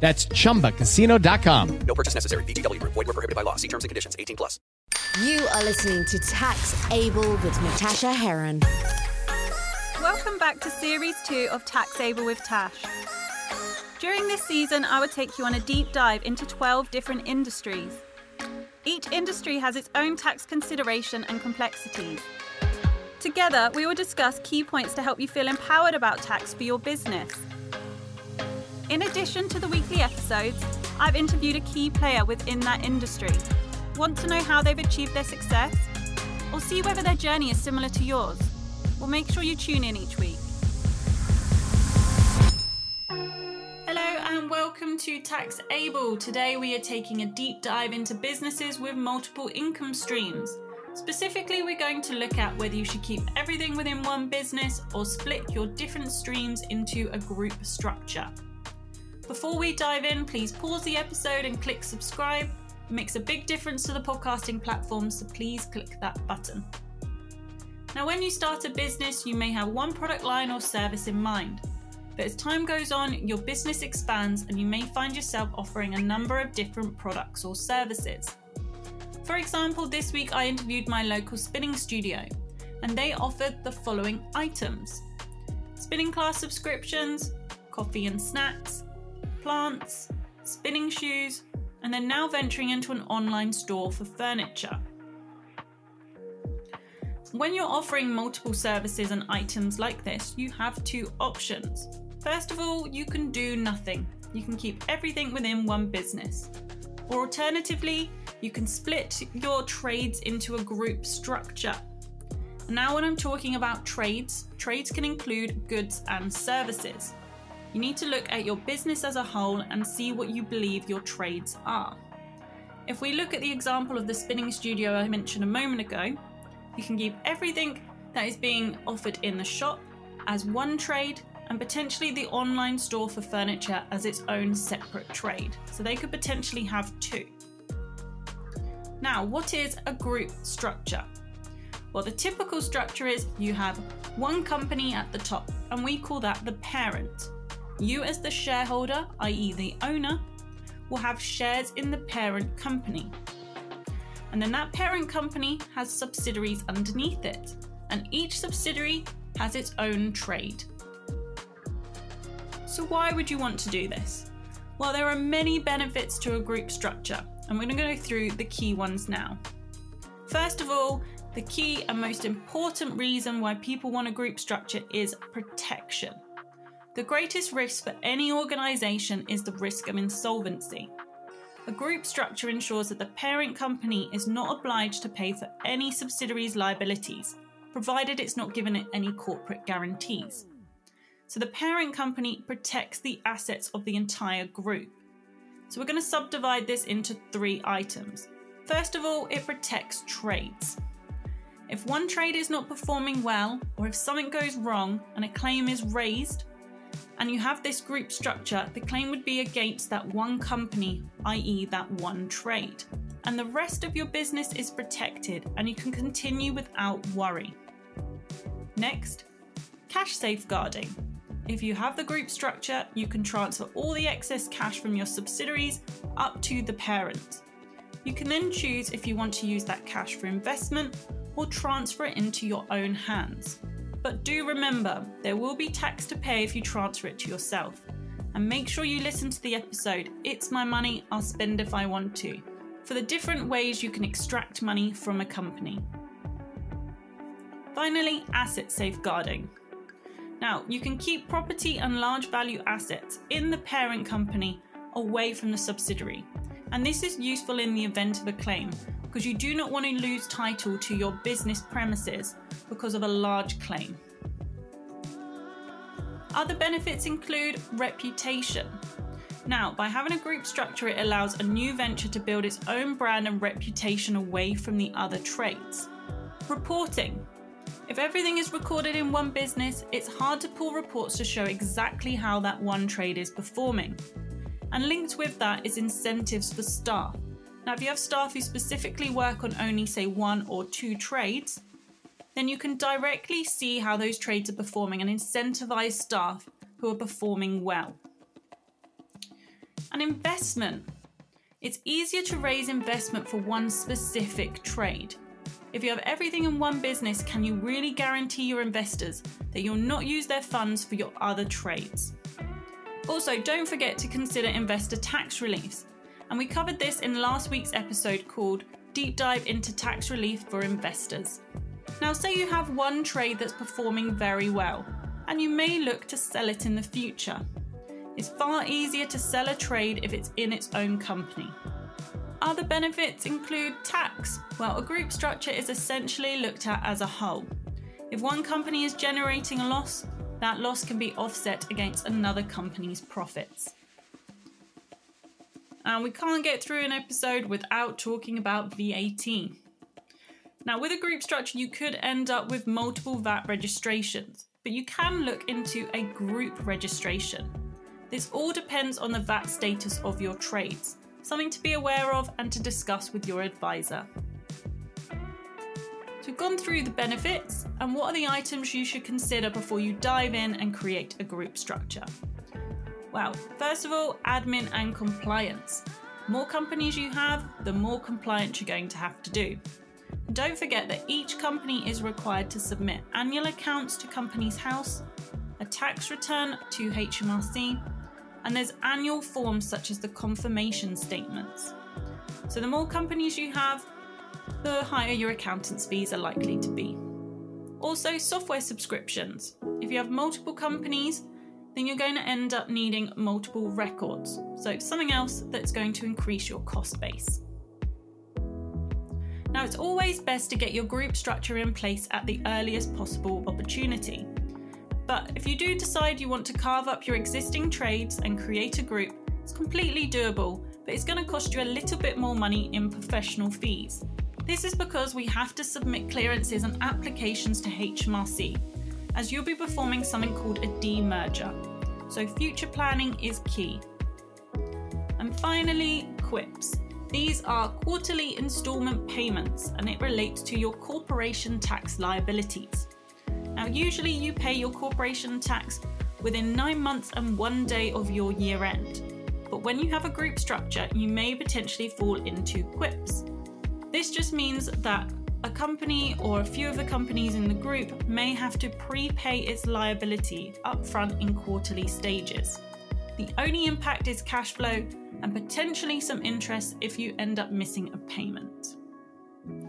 That's chumbacasino.com. No purchase necessary. VGW Group. Void were prohibited by law. See terms and conditions. 18 plus. You are listening to Tax Able with Natasha Heron. Welcome back to Series 2 of Tax Able with Tash. During this season, I will take you on a deep dive into 12 different industries. Each industry has its own tax consideration and complexities. Together, we will discuss key points to help you feel empowered about tax for your business. In addition to the weekly episodes, I've interviewed a key player within that industry. Want to know how they've achieved their success? Or see whether their journey is similar to yours? Well, make sure you tune in each week. Hello and welcome to Tax Able. Today we are taking a deep dive into businesses with multiple income streams. Specifically, we're going to look at whether you should keep everything within one business or split your different streams into a group structure. Before we dive in, please pause the episode and click subscribe. It makes a big difference to the podcasting platform, so please click that button. Now, when you start a business, you may have one product line or service in mind. But as time goes on, your business expands and you may find yourself offering a number of different products or services. For example, this week I interviewed my local spinning studio and they offered the following items spinning class subscriptions, coffee and snacks, plants, spinning shoes, and they're now venturing into an online store for furniture. When you're offering multiple services and items like this, you have two options. First of all, you can do nothing. You can keep everything within one business. Or alternatively, you can split your trades into a group structure. Now, when I'm talking about trades, trades can include goods and services. You need to look at your business as a whole and see what you believe your trades are. If we look at the example of the spinning studio I mentioned a moment ago, you can keep everything that is being offered in the shop as one trade and potentially the online store for furniture as its own separate trade. So they could potentially have two. Now, what is a group structure? Well, the typical structure is you have one company at the top, and we call that the parent. You, as the shareholder, i.e., the owner, will have shares in the parent company. And then that parent company has subsidiaries underneath it, and each subsidiary has its own trade. So, why would you want to do this? Well, there are many benefits to a group structure, and we're going to go through the key ones now. First of all, the key and most important reason why people want a group structure is protection. The greatest risk for any organisation is the risk of insolvency. A group structure ensures that the parent company is not obliged to pay for any subsidiary's liabilities, provided it's not given any corporate guarantees. So the parent company protects the assets of the entire group. So we're going to subdivide this into three items. First of all, it protects trades. If one trade is not performing well, or if something goes wrong and a claim is raised, and you have this group structure, the claim would be against that one company, i.e., that one trade. And the rest of your business is protected and you can continue without worry. Next, cash safeguarding. If you have the group structure, you can transfer all the excess cash from your subsidiaries up to the parent. You can then choose if you want to use that cash for investment or transfer it into your own hands. But do remember, there will be tax to pay if you transfer it to yourself. And make sure you listen to the episode It's My Money, I'll Spend If I Want to, for the different ways you can extract money from a company. Finally, asset safeguarding. Now, you can keep property and large value assets in the parent company away from the subsidiary. And this is useful in the event of a claim because you do not want to lose title to your business premises because of a large claim. Other benefits include reputation. Now, by having a group structure, it allows a new venture to build its own brand and reputation away from the other trades. Reporting. If everything is recorded in one business, it's hard to pull reports to show exactly how that one trade is performing. And linked with that is incentives for staff. Now, if you have staff who specifically work on only, say, one or two trades, then you can directly see how those trades are performing and incentivize staff who are performing well. An investment. It's easier to raise investment for one specific trade. If you have everything in one business, can you really guarantee your investors that you'll not use their funds for your other trades? Also, don't forget to consider investor tax reliefs. And we covered this in last week's episode called Deep Dive into Tax Relief for Investors. Now, say you have one trade that's performing very well, and you may look to sell it in the future. It's far easier to sell a trade if it's in its own company. Other benefits include tax. Well, a group structure is essentially looked at as a whole. If one company is generating a loss, that loss can be offset against another company's profits. And we can't get through an episode without talking about VAT. Now, with a group structure, you could end up with multiple VAT registrations, but you can look into a group registration. This all depends on the VAT status of your trades something to be aware of and to discuss with your advisor. So, we've gone through the benefits and what are the items you should consider before you dive in and create a group structure. Well, first of all, admin and compliance. More companies you have, the more compliance you're going to have to do. Don't forget that each company is required to submit annual accounts to Companies House, a tax return to HMRC, and there's annual forms such as the confirmation statements. So the more companies you have, the higher your accountant's fees are likely to be. Also, software subscriptions. If you have multiple companies, then you're going to end up needing multiple records. So, something else that's going to increase your cost base. Now, it's always best to get your group structure in place at the earliest possible opportunity. But if you do decide you want to carve up your existing trades and create a group, it's completely doable, but it's going to cost you a little bit more money in professional fees. This is because we have to submit clearances and applications to HMRC, as you'll be performing something called a demerger. So, future planning is key. And finally, QIPs. These are quarterly instalment payments and it relates to your corporation tax liabilities. Now, usually you pay your corporation tax within nine months and one day of your year end. But when you have a group structure, you may potentially fall into QIPs. This just means that a company or a few of the companies in the group may have to prepay its liability upfront in quarterly stages. The only impact is cash flow and potentially some interest if you end up missing a payment.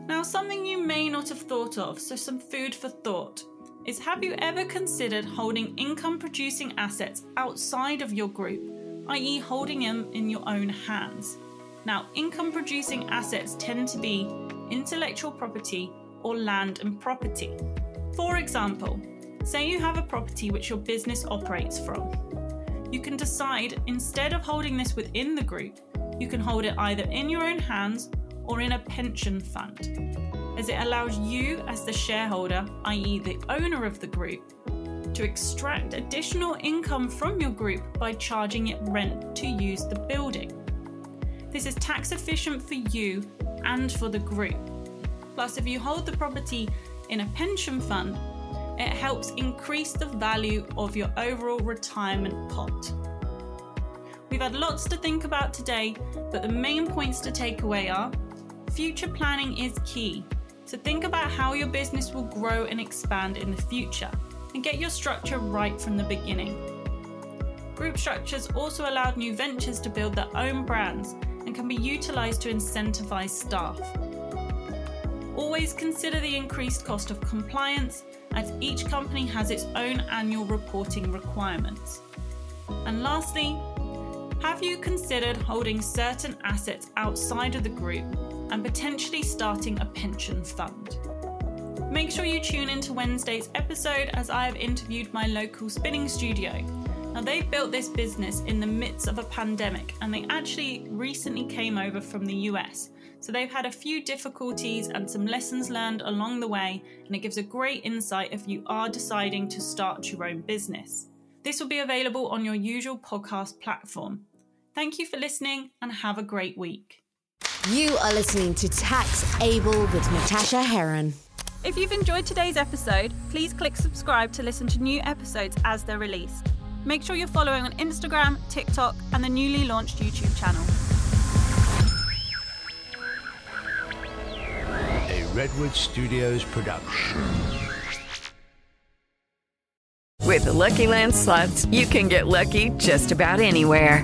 Now, something you may not have thought of, so some food for thought is have you ever considered holding income producing assets outside of your group, i.e., holding them in your own hands? Now, income producing assets tend to be intellectual property or land and property. For example, say you have a property which your business operates from. You can decide instead of holding this within the group, you can hold it either in your own hands or in a pension fund as it allows you, as the shareholder, i.e., the owner of the group, to extract additional income from your group by charging it rent to use the building. This is tax efficient for you and for the group. Plus, if you hold the property in a pension fund, it helps increase the value of your overall retirement pot. We've had lots to think about today, but the main points to take away are future planning is key. So think about how your business will grow and expand in the future and get your structure right from the beginning. Group structures also allowed new ventures to build their own brands and can be utilised to incentivise staff. Always consider the increased cost of compliance as each company has its own annual reporting requirements. And lastly, have you considered holding certain assets outside of the group and potentially starting a pension fund. Make sure you tune into Wednesday's episode as I have interviewed my local spinning studio Now, they built this business in the midst of a pandemic and they actually recently came over from the US. So they've had a few difficulties and some lessons learned along the way, and it gives a great insight if you are deciding to start your own business. This will be available on your usual podcast platform. Thank you for listening and have a great week. You are listening to Tax Able with Natasha Heron. If you've enjoyed today's episode, please click subscribe to listen to new episodes as they're released. Make sure you're following on Instagram, TikTok, and the newly launched YouTube channel. A Redwood Studios production. With the Lucky Land slots, you can get lucky just about anywhere.